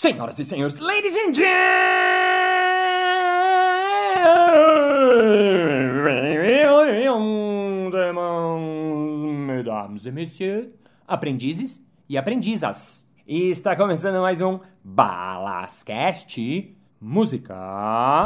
Senhoras e senhores, ladies and gentlemen, mesdames e messieurs, aprendizes e aprendizas. E está começando mais um Balascast Música.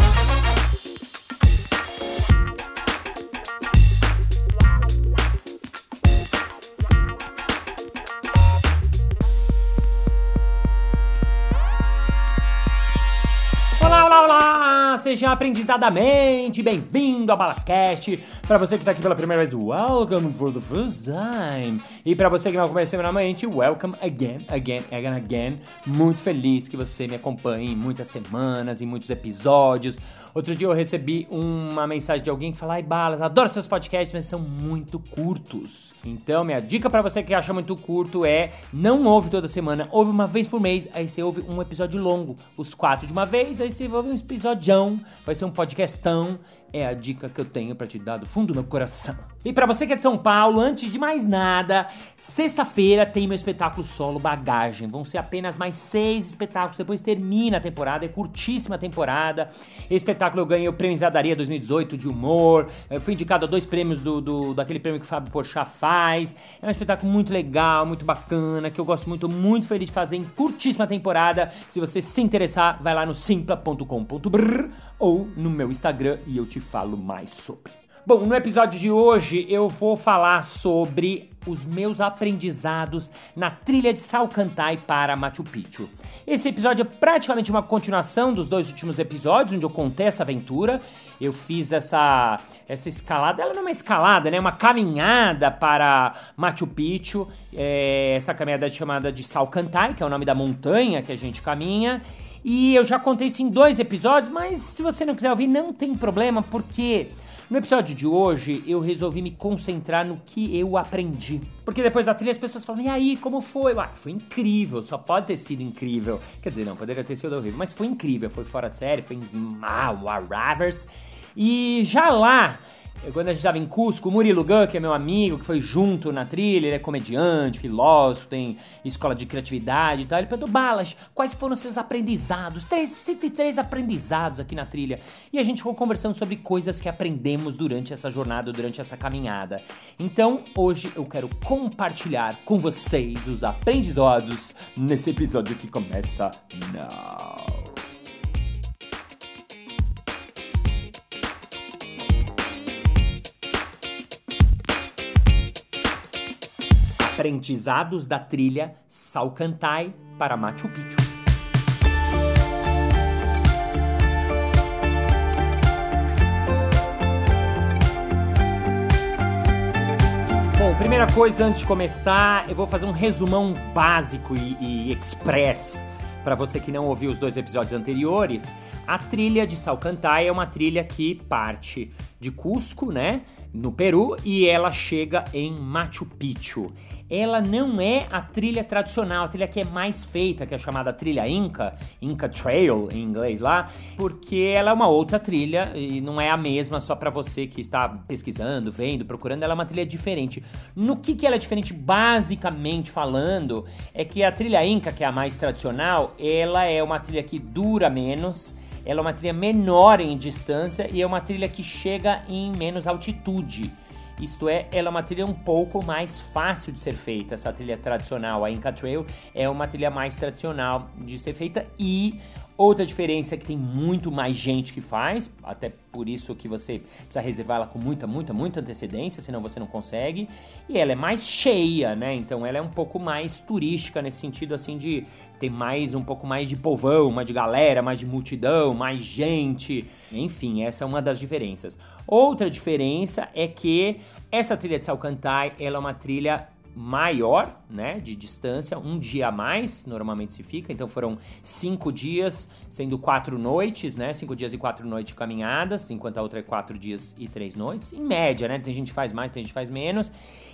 Seja aprendizadamente bem-vindo a Balascast. Para você que tá aqui pela primeira vez, welcome for the first time. E para você que não conhece semanalmente, welcome again, again, again, again. Muito feliz que você me acompanhe em muitas semanas, em muitos episódios. Outro dia eu recebi uma mensagem de alguém que fala: Ai, Balas, adoro seus podcasts, mas são muito curtos. Então, minha dica para você que acha muito curto é: não ouve toda semana, ouve uma vez por mês, aí você ouve um episódio longo, os quatro de uma vez, aí você ouve um episódio, vai ser um podcastão. É a dica que eu tenho para te dar do fundo do meu coração. E para você que é de São Paulo, antes de mais nada, sexta-feira tem meu espetáculo solo Bagagem. Vão ser apenas mais seis espetáculos, depois termina a temporada, é curtíssima temporada. Esse espetáculo eu ganhei o Prêmio Zadaria 2018 de humor, eu fui indicado a dois prêmios do, do, daquele prêmio que o Fábio Porchat faz. É um espetáculo muito legal, muito bacana, que eu gosto muito, muito feliz de fazer em curtíssima temporada. Se você se interessar, vai lá no simpla.com.br ou no meu Instagram e eu te falo mais sobre. Bom, no episódio de hoje eu vou falar sobre os meus aprendizados na trilha de Salcantay para Machu Picchu. Esse episódio é praticamente uma continuação dos dois últimos episódios, onde eu contei essa aventura. Eu fiz essa essa escalada, ela não é uma escalada, né? Uma caminhada para Machu Picchu. É, essa caminhada é chamada de Salcantay, que é o nome da montanha que a gente caminha. E eu já contei isso em dois episódios, mas se você não quiser ouvir, não tem problema, porque no episódio de hoje eu resolvi me concentrar no que eu aprendi. Porque depois da trilha as pessoas falam, e aí, como foi? Ué, foi incrível, só pode ter sido incrível. Quer dizer, não, poderia ter sido horrível, mas foi incrível, foi fora de série, foi mal, Ravers. E já lá, quando a gente estava em Cusco, o Murilo Gun, que é meu amigo, que foi junto na trilha, ele é comediante, filósofo, tem escola de criatividade e tal. Ele perguntou, Balas, quais foram seus aprendizados? Três, 103 aprendizados aqui na trilha. E a gente ficou conversando sobre coisas que aprendemos durante essa jornada, durante essa caminhada. Então, hoje eu quero compartilhar com vocês os aprendizados nesse episódio que começa now. Aprendizados da trilha Salcantay para Machu Picchu. Bom, primeira coisa antes de começar, eu vou fazer um resumão básico e, e express para você que não ouviu os dois episódios anteriores. A trilha de Salcantay é uma trilha que parte de Cusco, né, no Peru, e ela chega em Machu Picchu ela não é a trilha tradicional, a trilha que é mais feita, que é chamada trilha Inca, Inca Trail em inglês lá, porque ela é uma outra trilha e não é a mesma só para você que está pesquisando, vendo, procurando, ela é uma trilha diferente. No que, que ela é diferente, basicamente falando, é que a trilha Inca, que é a mais tradicional, ela é uma trilha que dura menos, ela é uma trilha menor em distância e é uma trilha que chega em menos altitude. Isto é, ela é uma trilha um pouco mais fácil de ser feita. Essa trilha tradicional, a Inca Trail, é uma trilha mais tradicional de ser feita e Outra diferença é que tem muito mais gente que faz, até por isso que você precisa reservar ela com muita, muita, muita antecedência, senão você não consegue. E ela é mais cheia, né? Então ela é um pouco mais turística nesse sentido assim de ter mais um pouco mais de povão, mais de galera, mais de multidão, mais gente. Enfim, essa é uma das diferenças. Outra diferença é que essa trilha de Salcantay, ela é uma trilha maior, né, de distância, um dia a mais, normalmente se fica, então foram cinco dias, sendo quatro noites, né, cinco dias e quatro noites caminhadas, enquanto a outra é quatro dias e três noites, em média, né, tem gente que faz mais, tem gente que faz menos,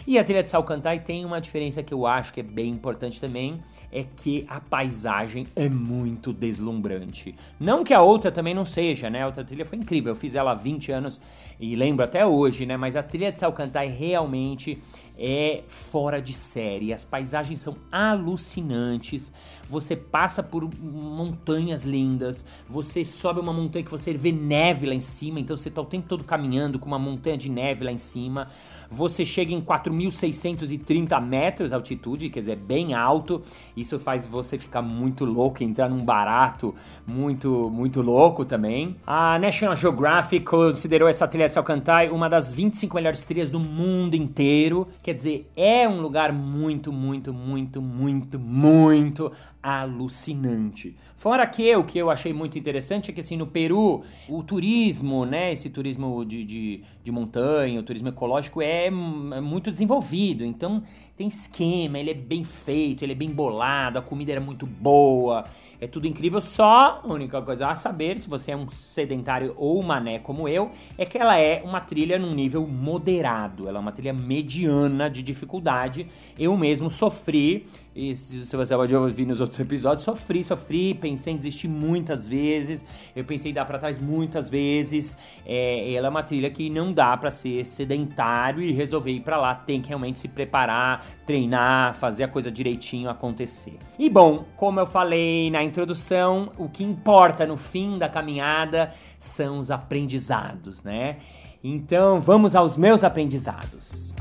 e a trilha de Salcantay tem uma diferença que eu acho que é bem importante também, é que a paisagem é muito deslumbrante. Não que a outra também não seja, né? A outra trilha foi incrível. Eu fiz ela há 20 anos e lembro até hoje, né? Mas a trilha de Salcantay realmente é fora de série. As paisagens são alucinantes. Você passa por montanhas lindas, você sobe uma montanha que você vê neve lá em cima, então você está o tempo todo caminhando com uma montanha de neve lá em cima você chega em 4.630 metros de altitude, quer dizer, bem alto. Isso faz você ficar muito louco, entrar num barato muito, muito louco também. A National Geographic considerou essa trilha de Salcantay uma das 25 melhores trilhas do mundo inteiro. Quer dizer, é um lugar muito, muito, muito, muito, muito alucinante. Fora que o que eu achei muito interessante é que assim no Peru o turismo, né, esse turismo de, de, de montanha, o turismo ecológico é, é muito desenvolvido. Então tem esquema, ele é bem feito, ele é bem bolado, a comida era muito boa. É tudo incrível, só a única coisa a saber, se você é um sedentário ou mané como eu, é que ela é uma trilha num nível moderado, ela é uma trilha mediana de dificuldade. Eu mesmo sofri e se, você pode ouvir nos outros episódios, sofri, sofri, pensei em desistir muitas vezes. Eu pensei em dar para trás muitas vezes. É, ela é uma trilha que não dá para ser sedentário e resolver ir para lá. Tem que realmente se preparar, treinar, fazer a coisa direitinho acontecer. E bom, como eu falei na introdução, o que importa no fim da caminhada são os aprendizados, né? Então vamos aos meus aprendizados.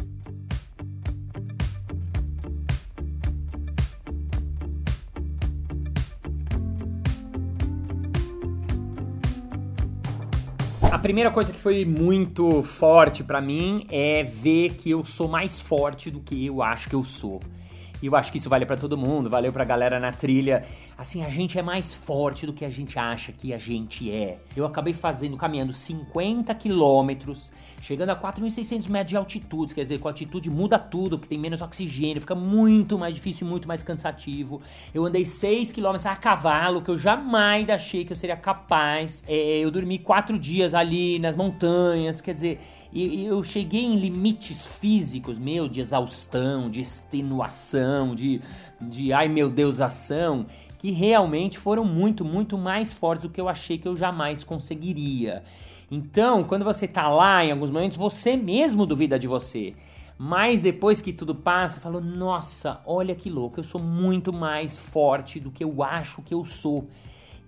A primeira coisa que foi muito forte para mim é ver que eu sou mais forte do que eu acho que eu sou. E eu acho que isso vale para todo mundo, valeu pra galera na trilha. Assim, a gente é mais forte do que a gente acha que a gente é. Eu acabei fazendo, caminhando 50 quilômetros chegando a 4.600 metros de altitude, quer dizer, com altitude muda tudo, porque tem menos oxigênio, fica muito mais difícil, muito mais cansativo. Eu andei 6 km a cavalo, que eu jamais achei que eu seria capaz. É, eu dormi 4 dias ali nas montanhas, quer dizer, e eu cheguei em limites físicos, meu, de exaustão, de extenuação, de, de ai meu Deus, ação, que realmente foram muito, muito mais fortes do que eu achei que eu jamais conseguiria. Então, quando você tá lá, em alguns momentos, você mesmo duvida de você. Mas depois que tudo passa, falou: Nossa, olha que louco, eu sou muito mais forte do que eu acho que eu sou.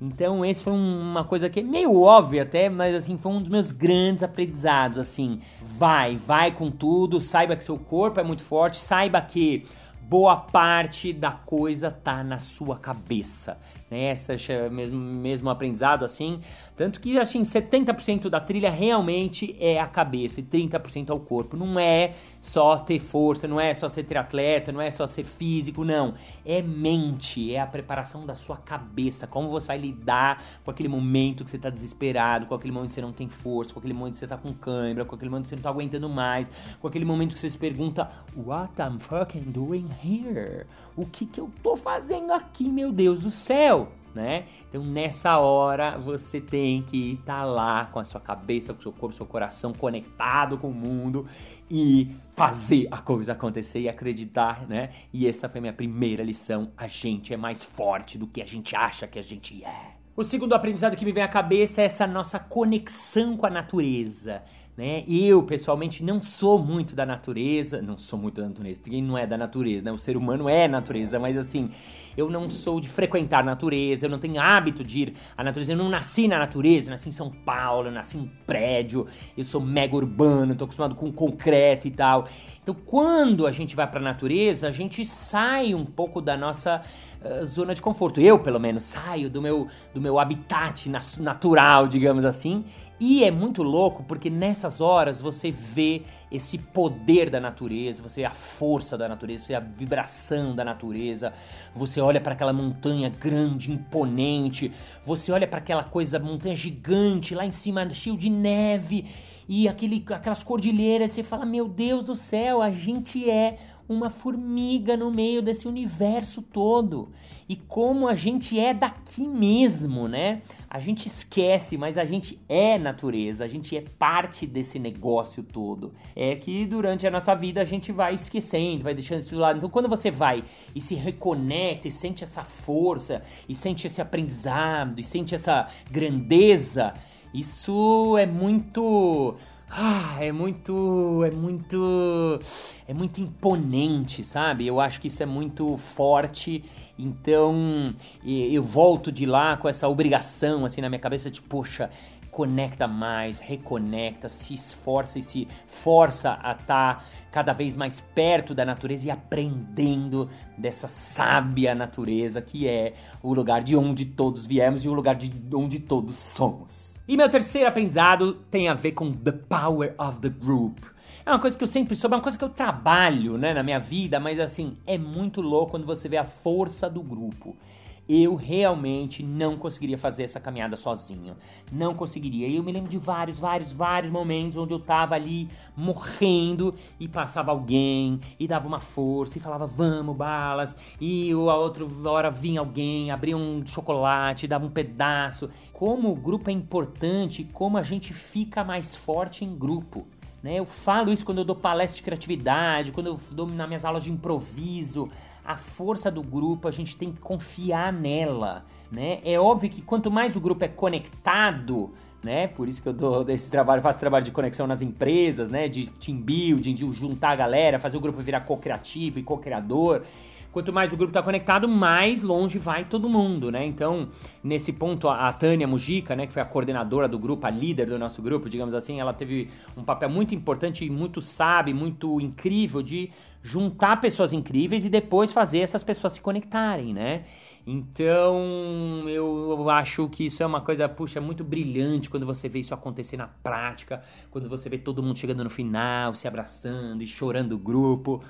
Então, esse foi uma coisa que é meio óbvia até, mas assim, foi um dos meus grandes aprendizados. Assim, vai, vai com tudo, saiba que seu corpo é muito forte, saiba que boa parte da coisa tá na sua cabeça. Né? Essa é mesmo, mesmo aprendizado assim. Tanto que, assim, 70% da trilha realmente é a cabeça e 30% é o corpo. Não é só ter força, não é só ser triatleta, não é só ser físico, não. É mente, é a preparação da sua cabeça. Como você vai lidar com aquele momento que você tá desesperado, com aquele momento que você não tem força, com aquele momento que você tá com cãibra, com aquele momento que você não tá aguentando mais, com aquele momento que você se pergunta: What I'm fucking doing here? O que que eu tô fazendo aqui, meu Deus do céu? Né? Então nessa hora você tem que estar tá lá com a sua cabeça, com o seu corpo, seu coração conectado com o mundo e fazer a coisa acontecer e acreditar, né? E essa foi a minha primeira lição. A gente é mais forte do que a gente acha que a gente é. O segundo aprendizado que me vem à cabeça é essa nossa conexão com a natureza. Né? Eu, pessoalmente, não sou muito da natureza, não sou muito da natureza, quem não é da natureza, né? O ser humano é natureza, mas assim, eu não sou de frequentar a natureza, eu não tenho hábito de ir à natureza, eu não nasci na natureza, eu nasci em São Paulo, eu nasci em prédio, eu sou mega urbano, tô acostumado com concreto e tal. Então, quando a gente vai para a natureza, a gente sai um pouco da nossa uh, zona de conforto. Eu, pelo menos, saio do meu, do meu habitat natural, digamos assim, e é muito louco porque nessas horas você vê esse poder da natureza, você vê a força da natureza, você vê a vibração da natureza. Você olha para aquela montanha grande, imponente, você olha para aquela coisa, montanha gigante lá em cima, cheio de neve e aquele, aquelas cordilheiras. Você fala: Meu Deus do céu, a gente é uma formiga no meio desse universo todo. E como a gente é daqui mesmo, né? A gente esquece, mas a gente é natureza, a gente é parte desse negócio todo. É que durante a nossa vida a gente vai esquecendo, vai deixando isso de lado. Então quando você vai e se reconecta e sente essa força, e sente esse aprendizado, e sente essa grandeza, isso é muito Ah, é muito. É muito. É muito imponente, sabe? Eu acho que isso é muito forte. Então eu volto de lá com essa obrigação assim na minha cabeça de, poxa, conecta mais, reconecta, se esforça e se força a estar tá cada vez mais perto da natureza e aprendendo dessa sábia natureza que é o lugar de onde todos viemos e o lugar de onde todos somos. E meu terceiro aprendizado tem a ver com the power of the group. É uma coisa que eu sempre soube, é uma coisa que eu trabalho né, na minha vida, mas assim, é muito louco quando você vê a força do grupo eu realmente não conseguiria fazer essa caminhada sozinho. Não conseguiria. Eu me lembro de vários, vários, vários momentos onde eu tava ali morrendo e passava alguém e dava uma força e falava vamos balas e a outra hora vinha alguém, abria um chocolate, dava um pedaço. Como o grupo é importante, como a gente fica mais forte em grupo. Né? Eu falo isso quando eu dou palestra de criatividade, quando eu dou nas minhas aulas de improviso a força do grupo, a gente tem que confiar nela, né? É óbvio que quanto mais o grupo é conectado, né? Por isso que eu dou esse trabalho, faço trabalho de conexão nas empresas, né? De team building, de juntar a galera, fazer o grupo virar co-criativo e co-criador. Quanto mais o grupo está conectado, mais longe vai todo mundo, né? Então, nesse ponto, a, Tânia Mujica, né, que foi a coordenadora do grupo, a líder do nosso grupo, digamos assim, ela teve um papel muito importante e muito sábio, muito incrível de juntar pessoas incríveis e depois fazer essas pessoas se conectarem, né? Então, eu acho que isso é uma coisa, puxa, muito brilhante quando você vê isso acontecer na prática, quando você vê todo mundo chegando no final, se abraçando e chorando o grupo.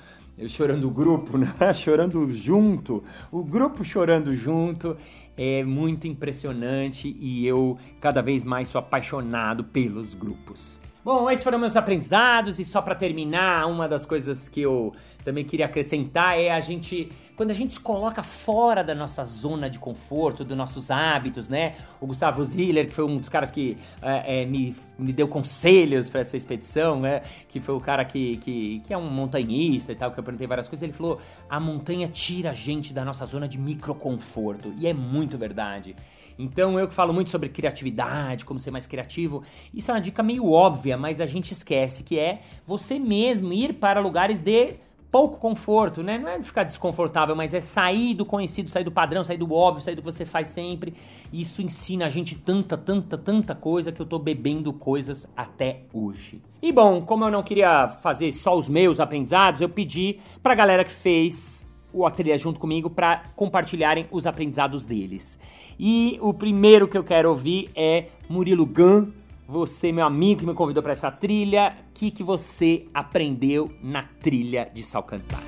Chorando o grupo, né? Chorando junto. O grupo chorando junto é muito impressionante e eu cada vez mais sou apaixonado pelos grupos. Bom, esses foram meus aprendizados e só para terminar, uma das coisas que eu também queria acrescentar é a gente quando a gente se coloca fora da nossa zona de conforto, dos nossos hábitos, né? O Gustavo Ziller, que foi um dos caras que é, é, me, me deu conselhos para essa expedição, né? Que foi o cara que, que, que é um montanhista e tal, que eu perguntei várias coisas. Ele falou: a montanha tira a gente da nossa zona de microconforto. E é muito verdade. Então eu que falo muito sobre criatividade, como ser mais criativo, isso é uma dica meio óbvia, mas a gente esquece que é você mesmo ir para lugares de pouco conforto, né? Não é ficar desconfortável, mas é sair do conhecido, sair do padrão, sair do óbvio, sair do que você faz sempre. Isso ensina a gente tanta, tanta, tanta coisa que eu tô bebendo coisas até hoje. E bom, como eu não queria fazer só os meus aprendizados, eu pedi pra galera que fez o ateliê junto comigo para compartilharem os aprendizados deles. E o primeiro que eu quero ouvir é Murilo Gun, você, meu amigo que me convidou para essa trilha. O que, que você aprendeu na trilha de Salcantay?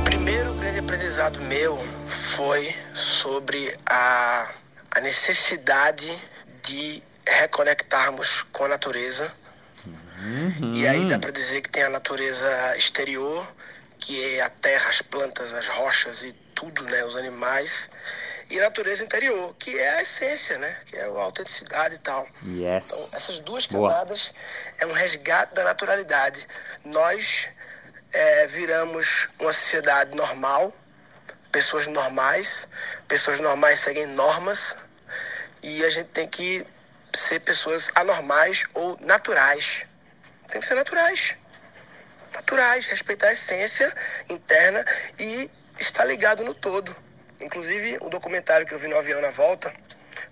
O primeiro grande aprendizado meu foi sobre a, a necessidade de reconectarmos com a natureza. Uhum. E aí dá para dizer que tem a natureza exterior, que é a terra, as plantas, as rochas e tudo, né, os animais, e natureza interior, que é a essência, né, que é a autenticidade e tal. Yes. Então, essas duas camadas Boa. é um resgate da naturalidade. Nós é, viramos uma sociedade normal, pessoas normais, pessoas normais seguem normas, e a gente tem que ser pessoas anormais ou naturais. Tem que ser naturais naturais, respeitar a essência interna e está ligado no todo. Inclusive, o documentário que eu vi no avião na volta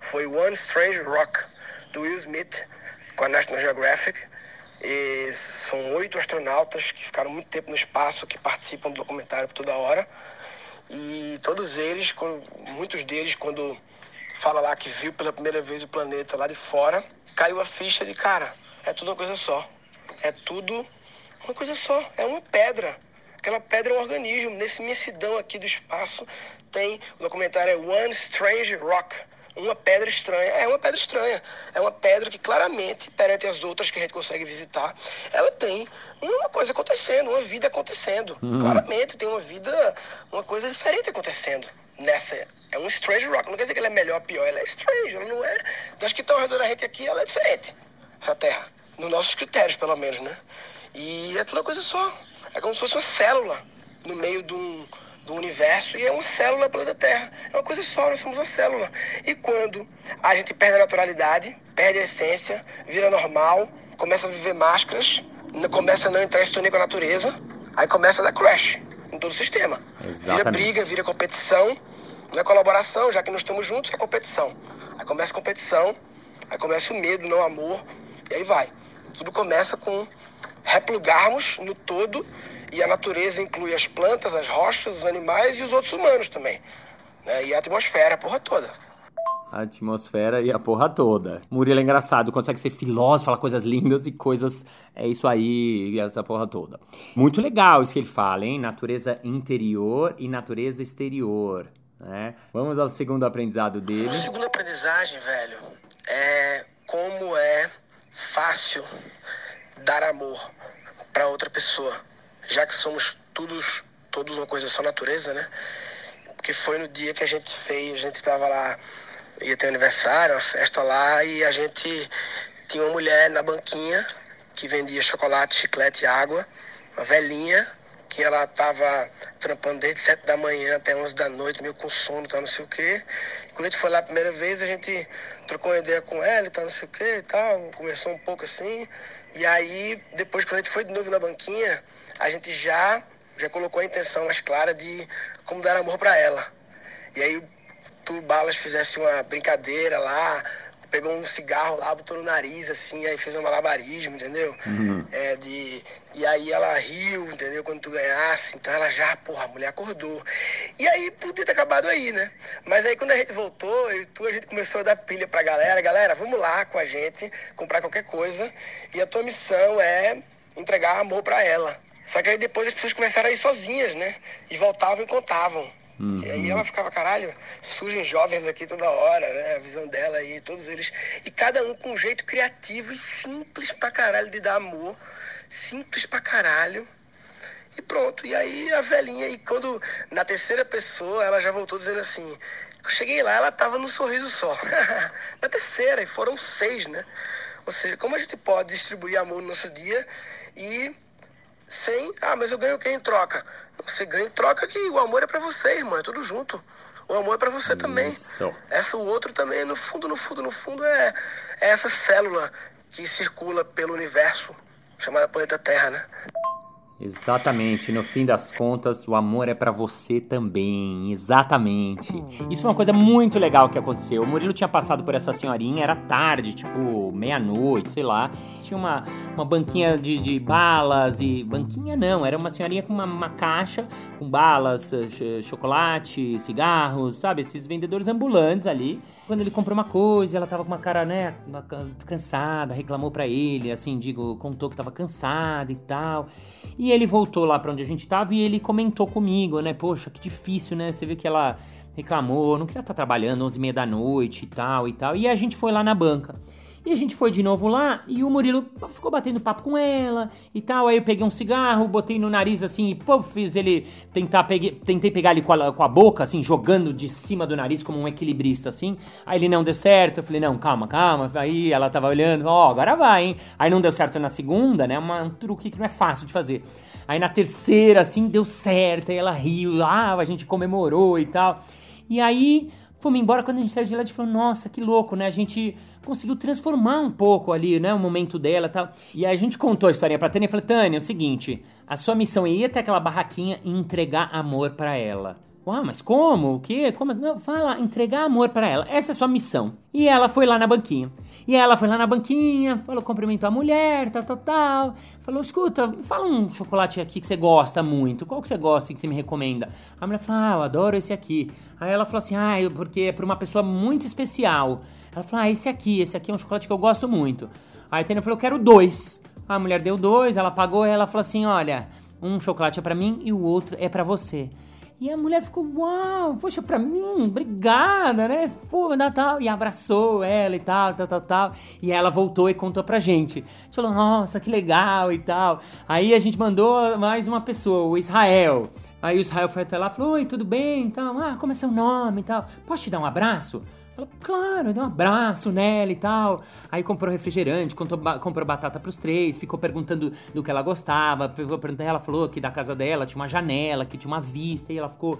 foi One Strange Rock, do Will Smith, com a National Geographic. E são oito astronautas que ficaram muito tempo no espaço, que participam do documentário por toda hora. E todos eles, muitos deles, quando fala lá que viu pela primeira vez o planeta lá de fora, caiu a ficha de cara, é tudo uma coisa só. É tudo uma coisa só, é uma pedra. Aquela pedra é um organismo. Nesse imensidão aqui do espaço tem, o documentário é One Strange Rock. Uma pedra estranha. É uma pedra estranha. É uma pedra que claramente, perante as outras que a gente consegue visitar, ela tem uma coisa acontecendo, uma vida acontecendo. Uhum. Claramente tem uma vida, uma coisa diferente acontecendo nessa. É um strange rock. Não quer dizer que ela é melhor ou pior, ela é strange. Ela não é. Das que estão ao redor da gente aqui, ela é diferente. Essa terra. Nos nossos critérios, pelo menos, né? E é tudo coisa só. É como se fosse uma célula no meio de um, do universo e é uma célula planeta Terra. É uma coisa só, nós somos uma célula. E quando a gente perde a naturalidade, perde a essência, vira normal, começa a viver máscaras, começa a não entrar em sintonia com a natureza, aí começa a dar crash em todo o sistema. Exatamente. Vira briga, vira competição, não é colaboração, já que nós estamos juntos, é competição. Aí começa a competição, aí começa o medo, não o amor, e aí vai. Tudo começa com replugarmos no todo e a natureza inclui as plantas, as rochas, os animais e os outros humanos também. Né? E a atmosfera, a porra toda. A atmosfera e a porra toda. Murilo é engraçado, consegue ser filósofo, falar coisas lindas e coisas. É isso aí, essa porra toda. Muito legal isso que ele fala, hein? Natureza interior e natureza exterior. Né? Vamos ao segundo aprendizado dele. A segunda aprendizagem, velho, é como é fácil dar amor para outra pessoa já que somos todos, todos uma coisa só natureza, né? Porque foi no dia que a gente fez, a gente tava lá, ia ter um aniversário, uma festa lá, e a gente tinha uma mulher na banquinha que vendia chocolate, chiclete e água, uma velhinha, que ela tava trampando desde sete da manhã até onze da noite, meio com sono, tá, não sei o quê. E quando a gente foi lá a primeira vez, a gente trocou uma ideia com ela tal, não sei o quê e tal, conversou um pouco assim. E aí, depois, quando a gente foi de novo na banquinha, a gente já, já colocou a intenção mais clara de como dar amor para ela. E aí tu, Balas, fizesse uma brincadeira lá, pegou um cigarro lá, botou no nariz, assim, aí fez um malabarismo, entendeu? Uhum. É, de, e aí ela riu, entendeu? Quando tu ganhasse, então ela já, porra, a mulher acordou. E aí podia ter acabado aí, né? Mas aí quando a gente voltou, eu e tu, a gente começou a dar pilha pra galera, galera, vamos lá com a gente, comprar qualquer coisa, e a tua missão é entregar amor para ela. Só que aí depois as pessoas começaram a ir sozinhas, né? E voltavam e contavam. Uhum. E aí ela ficava, caralho, surgem jovens aqui toda hora, né? A visão dela aí, todos eles. E cada um com um jeito criativo e simples pra caralho de dar amor. Simples pra caralho. E pronto. E aí a velhinha, e quando na terceira pessoa, ela já voltou dizendo assim. Eu cheguei lá, ela tava no sorriso só. na terceira, e foram seis, né? Ou seja, como a gente pode distribuir amor no nosso dia e sem, ah, mas eu ganho o que em troca? Você ganha em troca que o amor é para você, irmão, é tudo junto. O amor é para você Isso. também. Essa o outro também, no fundo, no fundo, no fundo é, é essa célula que circula pelo universo, chamada planeta Terra, né? Exatamente, no fim das contas, o amor é para você também. Exatamente. Isso foi uma coisa muito legal que aconteceu. O Murilo tinha passado por essa senhorinha, era tarde, tipo meia-noite, sei lá. Tinha uma, uma banquinha de, de balas e. Banquinha não, era uma senhorinha com uma, uma caixa com balas, chocolate, cigarros, sabe? Esses vendedores ambulantes ali. Quando ele comprou uma coisa, ela tava com uma cara, né, cansada, reclamou para ele, assim, digo, contou que tava cansada e tal. E ele voltou lá para onde a gente tava e ele comentou comigo, né? Poxa, que difícil, né? Você vê que ela reclamou, não queria estar tá trabalhando 11 e meia da noite e tal e tal. E a gente foi lá na banca. E a gente foi de novo lá e o Murilo ficou batendo papo com ela e tal. Aí eu peguei um cigarro, botei no nariz assim e pô, fiz ele tentar peguei, tentei pegar ele com a, com a boca, assim, jogando de cima do nariz como um equilibrista, assim. Aí ele não deu certo. Eu falei, não, calma, calma. Aí ela tava olhando, ó, oh, agora vai, hein? Aí não deu certo na segunda, né? Uma, um truque que não é fácil de fazer. Aí na terceira, assim, deu certo. Aí ela riu, ah, a gente comemorou e tal. E aí fomos embora. Quando a gente saiu de lá, a gente falou, nossa, que louco, né? A gente conseguiu transformar um pouco ali, né, o momento dela e tal. E aí a gente contou a historinha pra Tânia e falou, Tânia, é o seguinte, a sua missão é ir até aquela barraquinha e entregar amor para ela. Uau, mas como? O quê? Como? Não, fala, entregar amor para ela. Essa é a sua missão. E ela foi lá na banquinha. E ela foi lá na banquinha, falou, cumprimentou a mulher, tal, tal, tal. Falou, escuta, fala um chocolate aqui que você gosta muito. Qual que você gosta que você me recomenda? A mulher falou, ah, eu adoro esse aqui. Aí ela falou assim, ah, porque é pra uma pessoa muito especial. Ela falou: Ah, esse aqui, esse aqui é um chocolate que eu gosto muito. Aí a Tânia falou: Eu quero dois. A mulher deu dois, ela pagou e ela falou assim: Olha, um chocolate é para mim e o outro é para você. E a mulher ficou, uau, poxa, pra mim, obrigada, né? Pô, Natal. E abraçou ela e tal, tal, tal, tal. E ela voltou e contou pra gente. A gente falou, nossa, que legal e tal. Aí a gente mandou mais uma pessoa, o Israel. Aí o Israel foi até lá e falou, oi, tudo bem e tal. Ah, como é seu nome e tal? Posso te dar um abraço? Ela, claro, deu um abraço nela e tal. Aí comprou refrigerante, comprou, comprou batata pros três, ficou perguntando do que ela gostava. Ficou perguntando, ela falou que da casa dela tinha uma janela, que tinha uma vista, e ela ficou.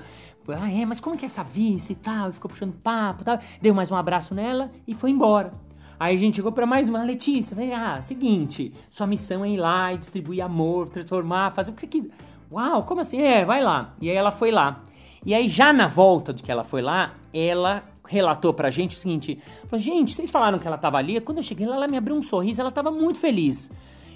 Ah, é, mas como que é essa vista e tal? E ficou puxando papo e tal. Deu mais um abraço nela e foi embora. Aí a gente chegou para mais uma, Letícia, ah, seguinte, sua missão é ir lá e distribuir amor, transformar, fazer o que você quiser. Uau, como assim? É, vai lá. E aí ela foi lá. E aí já na volta de que ela foi lá, ela relatou pra gente o seguinte: falou, gente, vocês falaram que ela tava ali. Quando eu cheguei lá, ela me abriu um sorriso, ela tava muito feliz.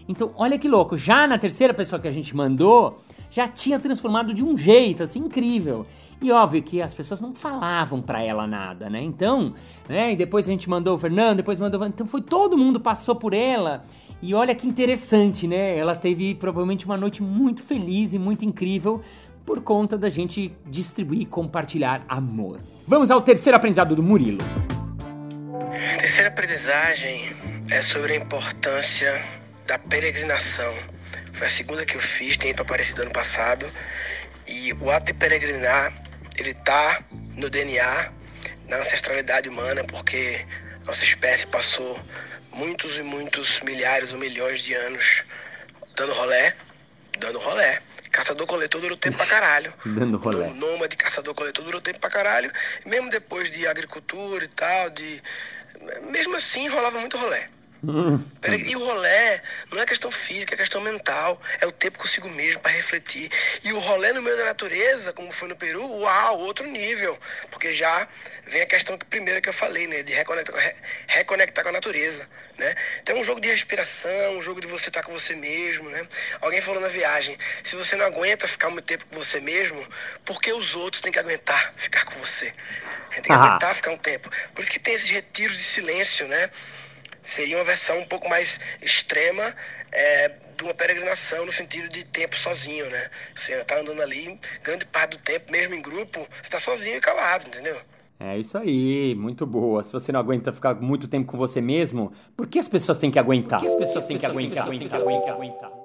Então, olha que louco, já na terceira pessoa que a gente mandou, já tinha transformado de um jeito assim incrível. E óbvio que as pessoas não falavam para ela nada, né? Então, né? E depois a gente mandou o Fernando, depois mandou. Então foi todo mundo passou por ela. E olha que interessante, né? Ela teve provavelmente uma noite muito feliz e muito incrível por conta da gente distribuir e compartilhar amor. Vamos ao terceiro aprendizado do Murilo. Terceira aprendizagem é sobre a importância da peregrinação. Foi a segunda que eu fiz, tem para Aparecido ano passado. E o ato de peregrinar, ele tá no DNA, na ancestralidade humana, porque nossa espécie passou muitos e muitos milhares ou milhões de anos dando rolé, dando rolé. Caçador-coletor durou tempo pra caralho. Dando rolé. Nômade, caçador-coletor durou tempo pra caralho. Mesmo depois de agricultura e tal, de... Mesmo assim, rolava muito rolé. E o rolé não é questão física, é questão mental. É o tempo consigo mesmo para refletir. E o rolé no meio da natureza, como foi no Peru, uau, outro nível. Porque já vem a questão que, primeira que eu falei, né? De reconectar, reconectar com a natureza. Né? Então é um jogo de respiração, um jogo de você estar com você mesmo. Né? Alguém falou na viagem: se você não aguenta ficar muito tempo com você mesmo, por que os outros têm que aguentar ficar com você? A gente tem que ah. aguentar ficar um tempo. Por isso que tem esses retiros de silêncio, né? Seria uma versão um pouco mais extrema é, de uma peregrinação no sentido de tempo sozinho, né? Você está andando ali, grande parte do tempo, mesmo em grupo, você está sozinho e calado, entendeu? É isso aí, muito boa. Se você não aguenta ficar muito tempo com você mesmo, por que as pessoas têm que aguentar? Por que as pessoas têm que aguentar?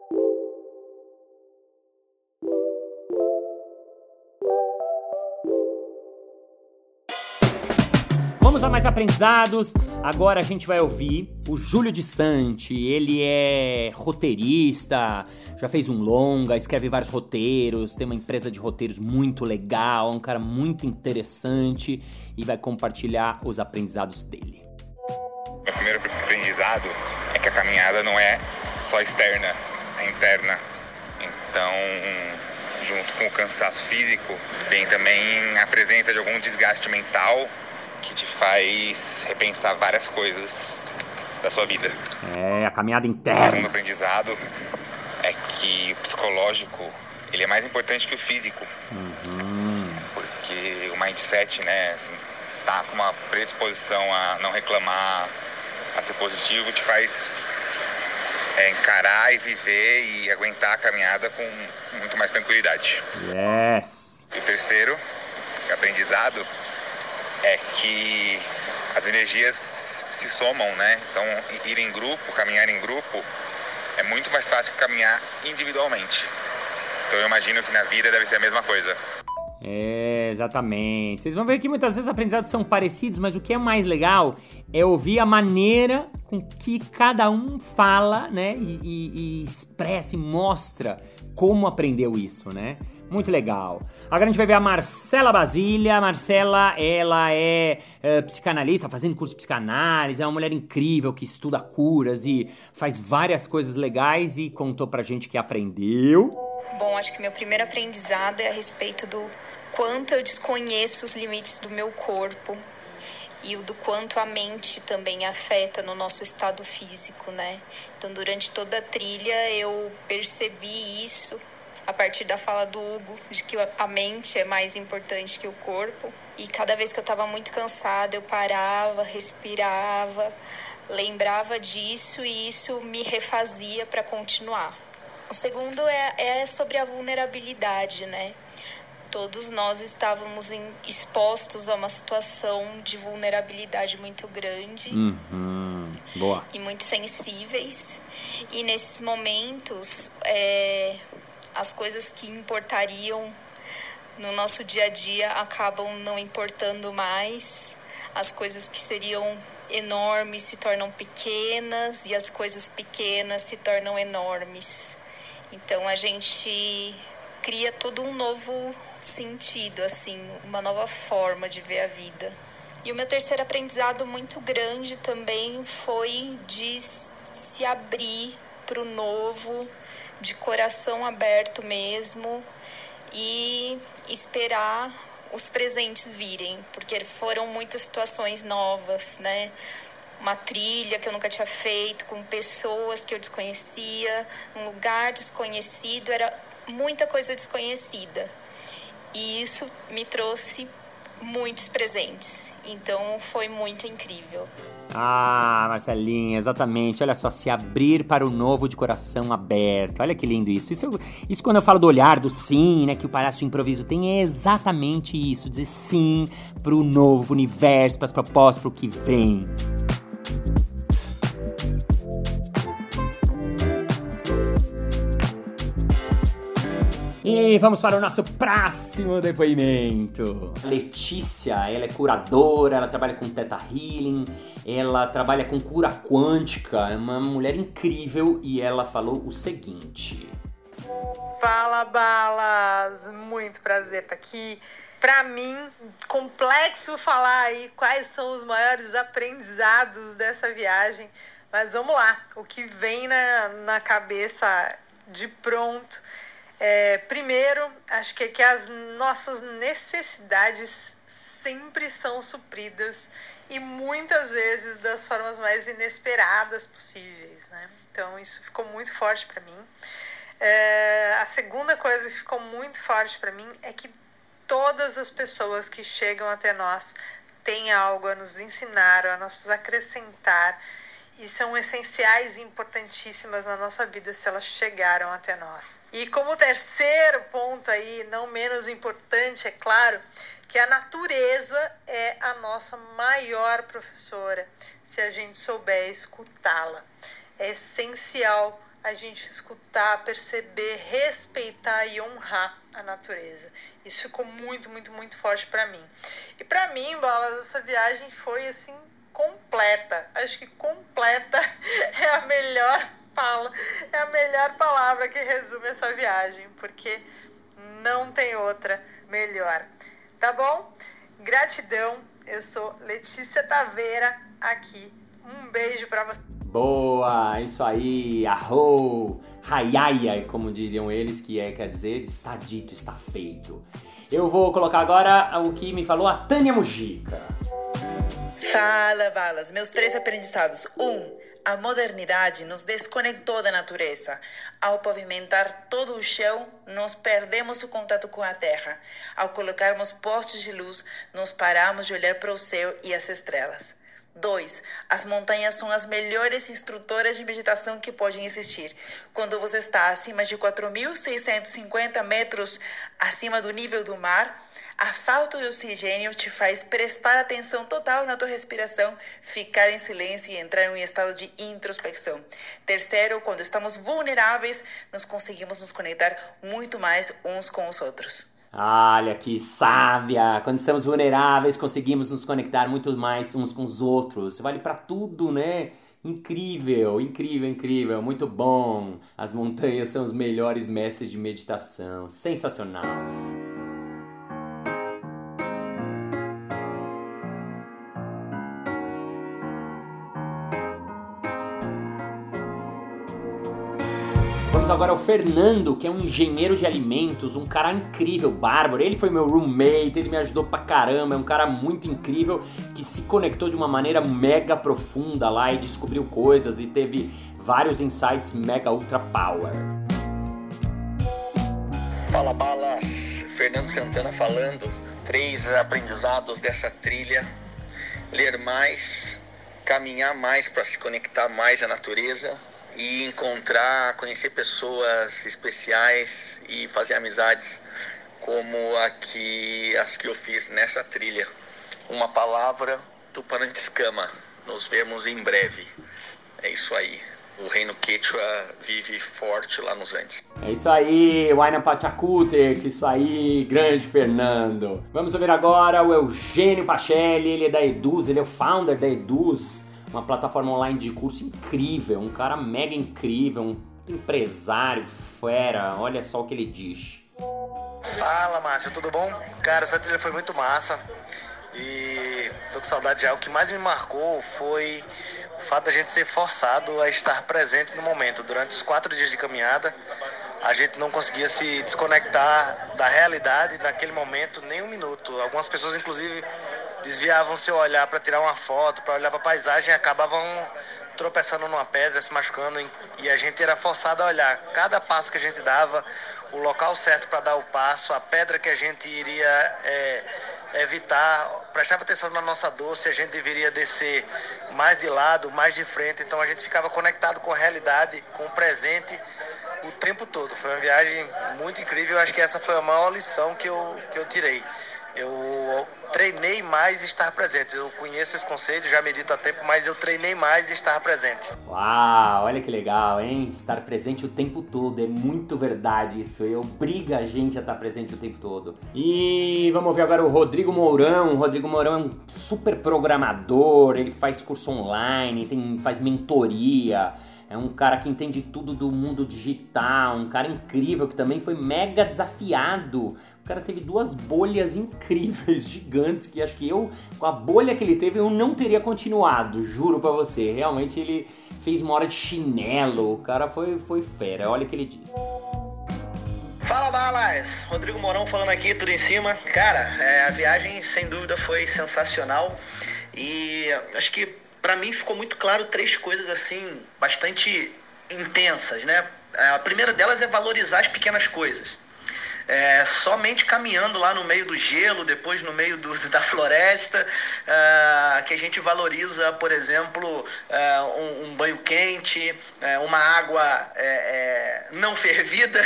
Vamos a mais aprendizados. Agora a gente vai ouvir o Júlio de Santi. Ele é roteirista, já fez um longa, escreve vários roteiros, tem uma empresa de roteiros muito legal, é um cara muito interessante e vai compartilhar os aprendizados dele. Meu primeiro aprendizado é que a caminhada não é só externa, é interna. Então, junto com o cansaço físico, vem também a presença de algum desgaste mental que te faz repensar várias coisas da sua vida. É, a caminhada interna. O segundo aprendizado é que o psicológico ele é mais importante que o físico. Uhum. Porque o mindset, né, assim, tá com uma predisposição a não reclamar, a ser positivo, te faz é, encarar e viver e aguentar a caminhada com muito mais tranquilidade. Yes! E o terceiro aprendizado é que as energias se somam, né? Então, ir em grupo, caminhar em grupo, é muito mais fácil que caminhar individualmente. Então, eu imagino que na vida deve ser a mesma coisa. É, exatamente. Vocês vão ver que muitas vezes os aprendizados são parecidos, mas o que é mais legal é ouvir a maneira com que cada um fala, né? E, e, e expressa e mostra como aprendeu isso, né? Muito legal. Agora a gente vai ver a Marcela Basília. Marcela, ela é, é psicanalista, fazendo curso de psicanálise, é uma mulher incrível que estuda curas e faz várias coisas legais e contou pra gente que aprendeu. Bom, acho que meu primeiro aprendizado é a respeito do quanto eu desconheço os limites do meu corpo e o do quanto a mente também afeta no nosso estado físico, né? Então, durante toda a trilha eu percebi isso a partir da fala do Hugo, de que a mente é mais importante que o corpo. E cada vez que eu estava muito cansada, eu parava, respirava, lembrava disso e isso me refazia para continuar. O segundo é, é sobre a vulnerabilidade, né? Todos nós estávamos em, expostos a uma situação de vulnerabilidade muito grande uhum. Boa. e muito sensíveis. E nesses momentos, é, as coisas que importariam no nosso dia a dia acabam não importando mais. as coisas que seriam enormes se tornam pequenas e as coisas pequenas se tornam enormes. Então a gente cria todo um novo sentido, assim, uma nova forma de ver a vida. E o meu terceiro aprendizado muito grande também foi de se abrir para o novo, de coração aberto mesmo e esperar os presentes virem, porque foram muitas situações novas, né? Uma trilha que eu nunca tinha feito, com pessoas que eu desconhecia, um lugar desconhecido, era muita coisa desconhecida. E isso me trouxe muitos presentes. Então foi muito incrível. Ah, Marcelinha, exatamente. Olha só, se abrir para o novo de coração aberto. Olha que lindo isso. Isso, isso quando eu falo do olhar, do sim, né? Que o palhaço improviso tem é exatamente isso. Dizer sim para o novo universo, para as propostas, para o que vem. E vamos para o nosso próximo depoimento. Letícia, ela é curadora, ela trabalha com Theta Healing, ela trabalha com cura quântica, é uma mulher incrível e ela falou o seguinte: Fala balas, muito prazer estar aqui. Para mim, complexo falar aí quais são os maiores aprendizados dessa viagem, mas vamos lá, o que vem na, na cabeça de pronto é, primeiro, acho que, que as nossas necessidades sempre são supridas e muitas vezes das formas mais inesperadas possíveis, né? Então isso ficou muito forte para mim. É, a segunda coisa que ficou muito forte para mim é que todas as pessoas que chegam até nós têm algo a nos ensinar, a nos acrescentar e são essenciais e importantíssimas na nossa vida se elas chegaram até nós. E como terceiro ponto aí, não menos importante, é claro, que a natureza é a nossa maior professora, se a gente souber escutá-la. É essencial a gente escutar, perceber, respeitar e honrar a natureza. Isso ficou muito, muito, muito forte para mim. E para mim, Bolas, essa viagem foi assim completa. Acho que completa é a melhor fala, é a melhor palavra que resume essa viagem, porque não tem outra melhor. Tá bom? Gratidão. Eu sou Letícia Taveira aqui. Um beijo para você. Boa, isso aí. Arro! Hayaya, como diriam eles, que é, quer dizer, está dito, está feito. Eu vou colocar agora o que me falou a Tânia Mujica. Fala, balas. Meus três aprendizados. Um, a modernidade nos desconectou da natureza. Ao pavimentar todo o chão, nós perdemos o contato com a terra. Ao colocarmos postes de luz, nós paramos de olhar para o céu e as estrelas. 2. As montanhas são as melhores instrutoras de meditação que podem existir. Quando você está acima de 4.650 metros acima do nível do mar, a falta de oxigênio te faz prestar atenção total na tua respiração, ficar em silêncio e entrar em um estado de introspecção. Terceiro, quando estamos vulneráveis, nós conseguimos nos conectar muito mais uns com os outros. Olha que sábia! Quando estamos vulneráveis, conseguimos nos conectar muito mais uns com os outros. Vale para tudo, né? Incrível, incrível, incrível, muito bom. As montanhas são os melhores mestres de meditação. Sensacional. Agora o Fernando, que é um engenheiro de alimentos, um cara incrível, bárbaro. Ele foi meu roommate, ele me ajudou pra caramba, é um cara muito incrível que se conectou de uma maneira mega profunda lá e descobriu coisas e teve vários insights mega ultra power. Fala balas, Fernando Santana falando. Três aprendizados dessa trilha: ler mais, caminhar mais para se conectar mais à natureza e encontrar, conhecer pessoas especiais e fazer amizades como aqui, as que eu fiz nessa trilha. Uma palavra do Panantiscama. Nos vemos em breve. É isso aí. o reino Quechua vive forte lá nos Andes. É isso aí, Waina Pachacutic, isso aí, grande Fernando. Vamos ouvir agora o Eugênio Pachelli, ele é da Eduz, ele é o founder da Eduz, uma plataforma online de curso incrível, um cara mega incrível, um empresário fera, olha só o que ele diz. Fala Márcio, tudo bom? Cara, essa trilha foi muito massa e tô com saudade já. O que mais me marcou foi o fato da gente ser forçado a estar presente no momento. Durante os quatro dias de caminhada, a gente não conseguia se desconectar da realidade naquele momento nem um minuto. Algumas pessoas, inclusive, desviavam seu olhar para tirar uma foto, para olhar para a paisagem acabavam tropeçando numa pedra, se machucando. E a gente era forçado a olhar cada passo que a gente dava, o local certo para dar o passo, a pedra que a gente iria. É, evitar, prestava atenção na nossa dor, se a gente deveria descer mais de lado, mais de frente. Então a gente ficava conectado com a realidade, com o presente o tempo todo. Foi uma viagem muito incrível. Eu acho que essa foi a maior lição que eu, que eu tirei. Eu treinei mais estar presente. Eu conheço esse conceito, já medito há tempo, mas eu treinei mais estar presente. Uau, olha que legal, hein? Estar presente o tempo todo. É muito verdade isso. E obriga a gente a estar presente o tempo todo. E vamos ver agora o Rodrigo Mourão. O Rodrigo Mourão é um super programador, ele faz curso online, tem, faz mentoria. É um cara que entende tudo do mundo digital, um cara incrível que também foi mega desafiado o cara teve duas bolhas incríveis, gigantes, que acho que eu, com a bolha que ele teve, eu não teria continuado, juro pra você. Realmente ele fez uma hora de chinelo, o cara foi, foi fera, olha o que ele diz. Fala Balas, Rodrigo Morão falando aqui, tudo em cima. Cara, é, a viagem sem dúvida foi sensacional e acho que para mim ficou muito claro três coisas assim bastante intensas, né? A primeira delas é valorizar as pequenas coisas é, somente caminhando lá no meio do gelo, depois no meio do, da floresta, é, que a gente valoriza, por exemplo, é, um, um, banho quente, é, uma água é, é, não fervida.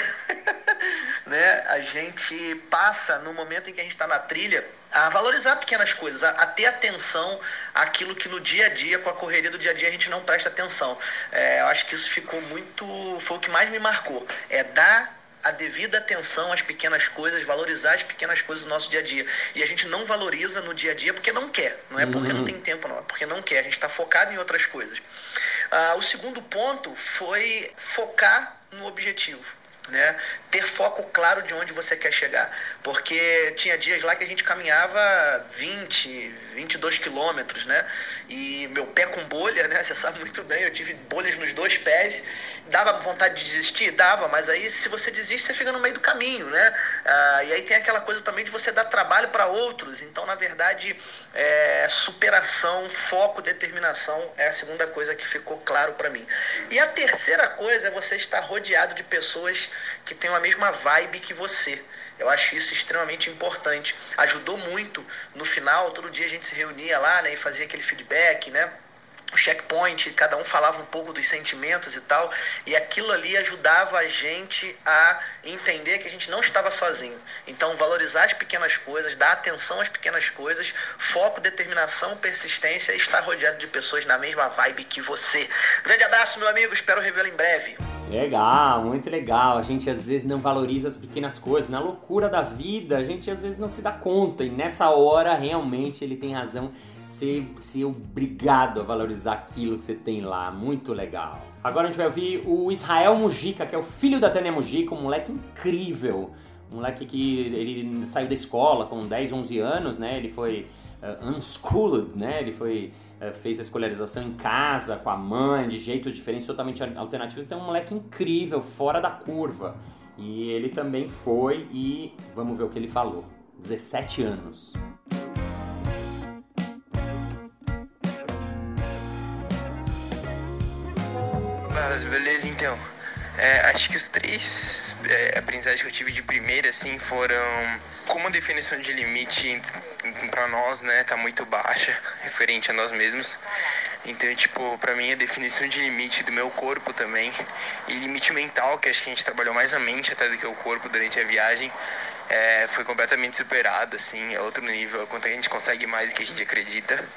né? A gente passa no momento em que a gente está na trilha a valorizar pequenas coisas, a, a, ter atenção àquilo que no dia a dia, com a correria do dia a dia, a gente não presta atenção. É, eu acho que isso ficou muito. foi o que mais me marcou. É dar a devida atenção às pequenas coisas, valorizar as pequenas coisas do nosso dia a dia. E a gente não valoriza no dia a dia porque não quer, não é porque uhum. não tem tempo, não, é porque não quer, a gente está focado em outras coisas. Ah, o segundo ponto foi focar no objetivo né? Ter foco claro de onde você quer chegar. Porque tinha dias lá que a gente caminhava 20, 22 quilômetros, né? E meu pé com bolha, né? Você sabe muito bem, eu tive bolhas nos dois pés. Dava vontade de desistir? Dava, mas aí se você desiste, você fica no meio do caminho, né? Ah, e aí tem aquela coisa também de você dar trabalho para outros. Então, na verdade, é, superação, foco, determinação é a segunda coisa que ficou claro para mim. E a terceira coisa é você estar rodeado de pessoas que tenham a mesma vibe que você. Eu acho isso extremamente importante. Ajudou muito no final, todo dia a gente se reunia lá né, e fazia aquele feedback, né? O checkpoint, cada um falava um pouco dos sentimentos e tal, e aquilo ali ajudava a gente a entender que a gente não estava sozinho. Então, valorizar as pequenas coisas, dar atenção às pequenas coisas, foco, determinação, persistência e estar rodeado de pessoas na mesma vibe que você. Grande abraço, meu amigo, espero revê-lo em breve. Legal, muito legal. A gente às vezes não valoriza as pequenas coisas. Na loucura da vida, a gente às vezes não se dá conta, e nessa hora realmente ele tem razão ser, ser obrigado a valorizar aquilo que você tem lá. Muito legal. Agora a gente vai ouvir o Israel Mujica, que é o filho da Tânia Mujica, um moleque incrível. Um moleque que ele saiu da escola com 10, 11 anos, né? Ele foi uh, unschooled, né? Ele foi uh, fez a escolarização em casa, com a mãe, de jeitos diferentes, totalmente alternativos. Então é um moleque incrível, fora da curva. E ele também foi e vamos ver o que ele falou. 17 anos. Beleza, então. É, acho que os três é, aprendizagens que eu tive de primeira, assim, foram como a definição de limite para nós, né, tá muito baixa, referente a nós mesmos. Então, tipo, para mim a definição de limite do meu corpo também, e limite mental, que acho que a gente trabalhou mais a mente até do que o corpo durante a viagem, é, foi completamente superada, assim, é outro nível, quanto a gente consegue mais do que a gente acredita,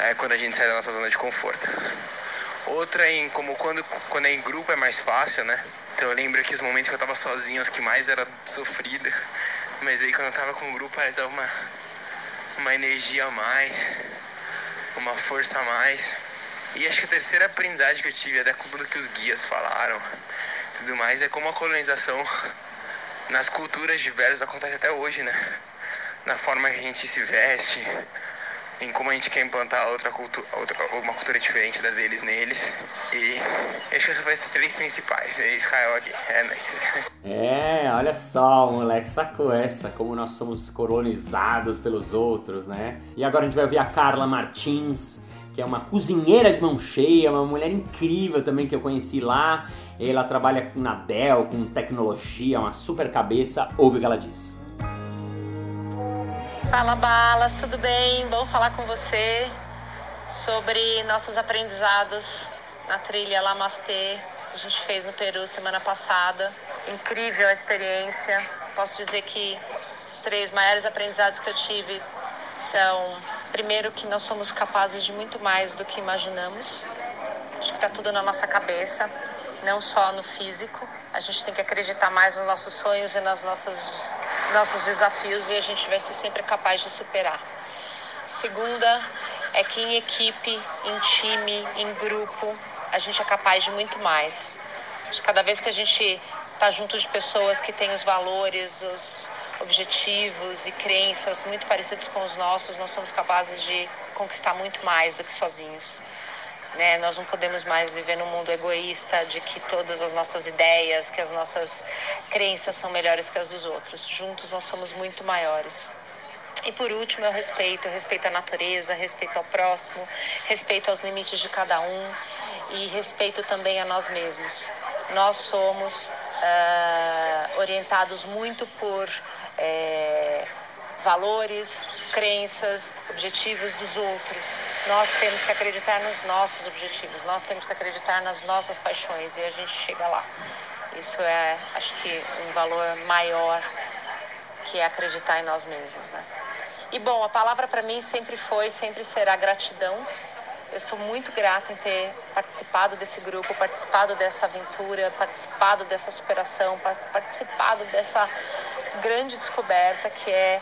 é quando a gente sai da nossa zona de conforto. Outra em como quando, quando é em grupo é mais fácil, né? Então eu lembro que os momentos que eu tava sozinho, os que mais era sofrida. Mas aí quando eu tava com o grupo, parece dava uma, uma energia a mais, uma força a mais. E acho que a terceira aprendizagem que eu tive, até com tudo que os guias falaram, tudo mais, é como a colonização nas culturas diversas acontece até hoje, né? Na forma que a gente se veste, em como a gente quer implantar outra cultura, outra, uma cultura diferente da deles neles. E acho que foram as três principais. É Israel aqui. É. É, olha só, moleque sacou essa, como nós somos colonizados pelos outros, né? E agora a gente vai ver a Carla Martins, que é uma cozinheira de mão cheia, uma mulher incrível também que eu conheci lá. Ela trabalha na Dell, com tecnologia, uma super cabeça. Ouve o que ela diz. Fala Balas, tudo bem? Bom falar com você sobre nossos aprendizados na trilha Lamastê que a gente fez no Peru semana passada. Incrível a experiência. Posso dizer que os três maiores aprendizados que eu tive são, primeiro, que nós somos capazes de muito mais do que imaginamos. Acho que está tudo na nossa cabeça, não só no físico. A gente tem que acreditar mais nos nossos sonhos e nas nossas nossos desafios e a gente vai ser sempre capaz de superar. Segunda é que em equipe, em time, em grupo, a gente é capaz de muito mais. Cada vez que a gente está junto de pessoas que têm os valores, os objetivos e crenças muito parecidos com os nossos, nós somos capazes de conquistar muito mais do que sozinhos. Né? Nós não podemos mais viver num mundo egoísta de que todas as nossas ideias, que as nossas crenças são melhores que as dos outros. Juntos nós somos muito maiores. E por último, eu respeito, eu respeito a natureza, respeito ao próximo, respeito aos limites de cada um e respeito também a nós mesmos. Nós somos uh, orientados muito por uh, valores, crenças, objetivos dos outros. Nós temos que acreditar nos nossos objetivos, nós temos que acreditar nas nossas paixões e a gente chega lá. Isso é, acho que, um valor maior que é acreditar em nós mesmos, né? E bom, a palavra para mim sempre foi, sempre será gratidão. Eu sou muito grata em ter participado desse grupo, participado dessa aventura, participado dessa superação, participado dessa grande descoberta que é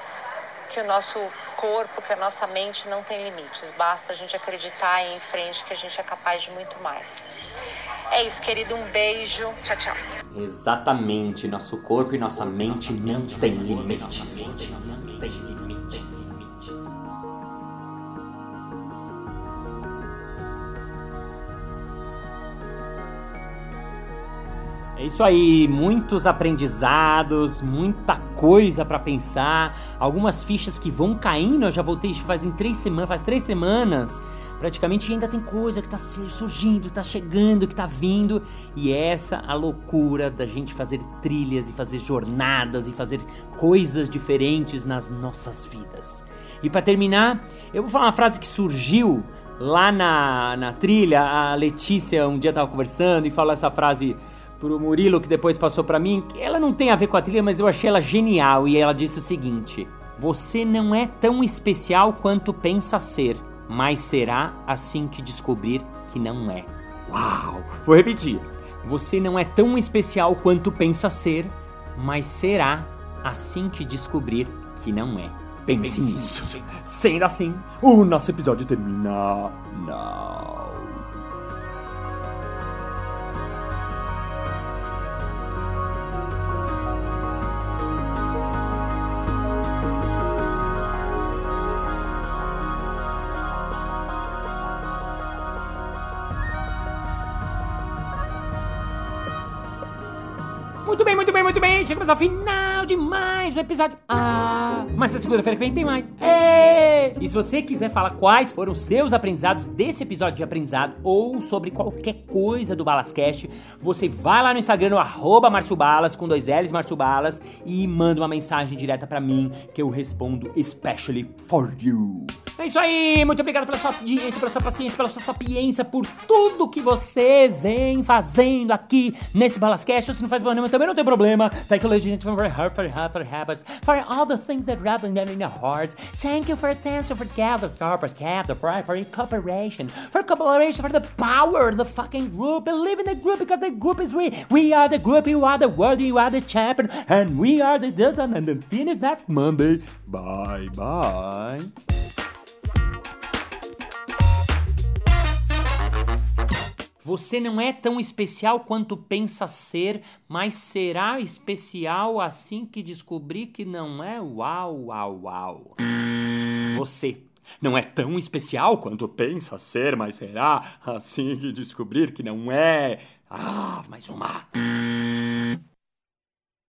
que o nosso corpo, que a nossa mente não tem limites. Basta a gente acreditar e ir em frente que a gente é capaz de muito mais. É isso, querido. Um beijo. Tchau, tchau. Exatamente. Nosso corpo e nossa mente não têm limites. É isso aí, muitos aprendizados, muita coisa para pensar, algumas fichas que vão caindo. Eu já voltei fazem três semanas, faz três semanas, praticamente ainda tem coisa que tá surgindo, tá chegando, que tá vindo. E essa a loucura da gente fazer trilhas e fazer jornadas e fazer coisas diferentes nas nossas vidas. E para terminar, eu vou falar uma frase que surgiu lá na, na trilha. A Letícia um dia tava conversando e falou essa frase pro Murilo, que depois passou para mim, ela não tem a ver com a trilha, mas eu achei ela genial. E ela disse o seguinte: Você não é tão especial quanto pensa ser, mas será assim que descobrir que não é. Uau! Vou repetir. Você não é tão especial quanto pensa ser, mas será assim que descobrir que não é. Pense, Pense nisso. Sendo assim, o nosso episódio termina. Não. Bem, muito bem. Chegamos ao final de mais um episódio. Ah, mas na segunda-feira que vem tem mais. Êêê! E se você quiser falar quais foram os seus aprendizados desse episódio de aprendizado ou sobre qualquer coisa do Balascast, você vai lá no Instagram, no arroba Balas, com dois L's, Márcio Balas, e manda uma mensagem direta para mim que eu respondo especially for you. É isso aí, muito obrigado pela sua audiência, pela sua paciência, pela sua sapiência, por tudo que você vem fazendo aqui nesse Balascast. Se não faz problema, também não tem problema. And gentlemen, for heart, for heart, for habits, for all the things that rattle in your hearts. Thank you for sense also forget the corporate cap, the primary cooperation, for cooperation, for the power of the fucking group. Believe in the group because the group is we. We are the group, you are the world, you are the champion, and we are the Disney and the finish next Monday. Bye bye. Você não é tão especial quanto pensa ser, mas será especial assim que descobrir que não é. Uau, uau, uau. Você não é tão especial quanto pensa ser, mas será assim que descobrir que não é. Ah, mais uma.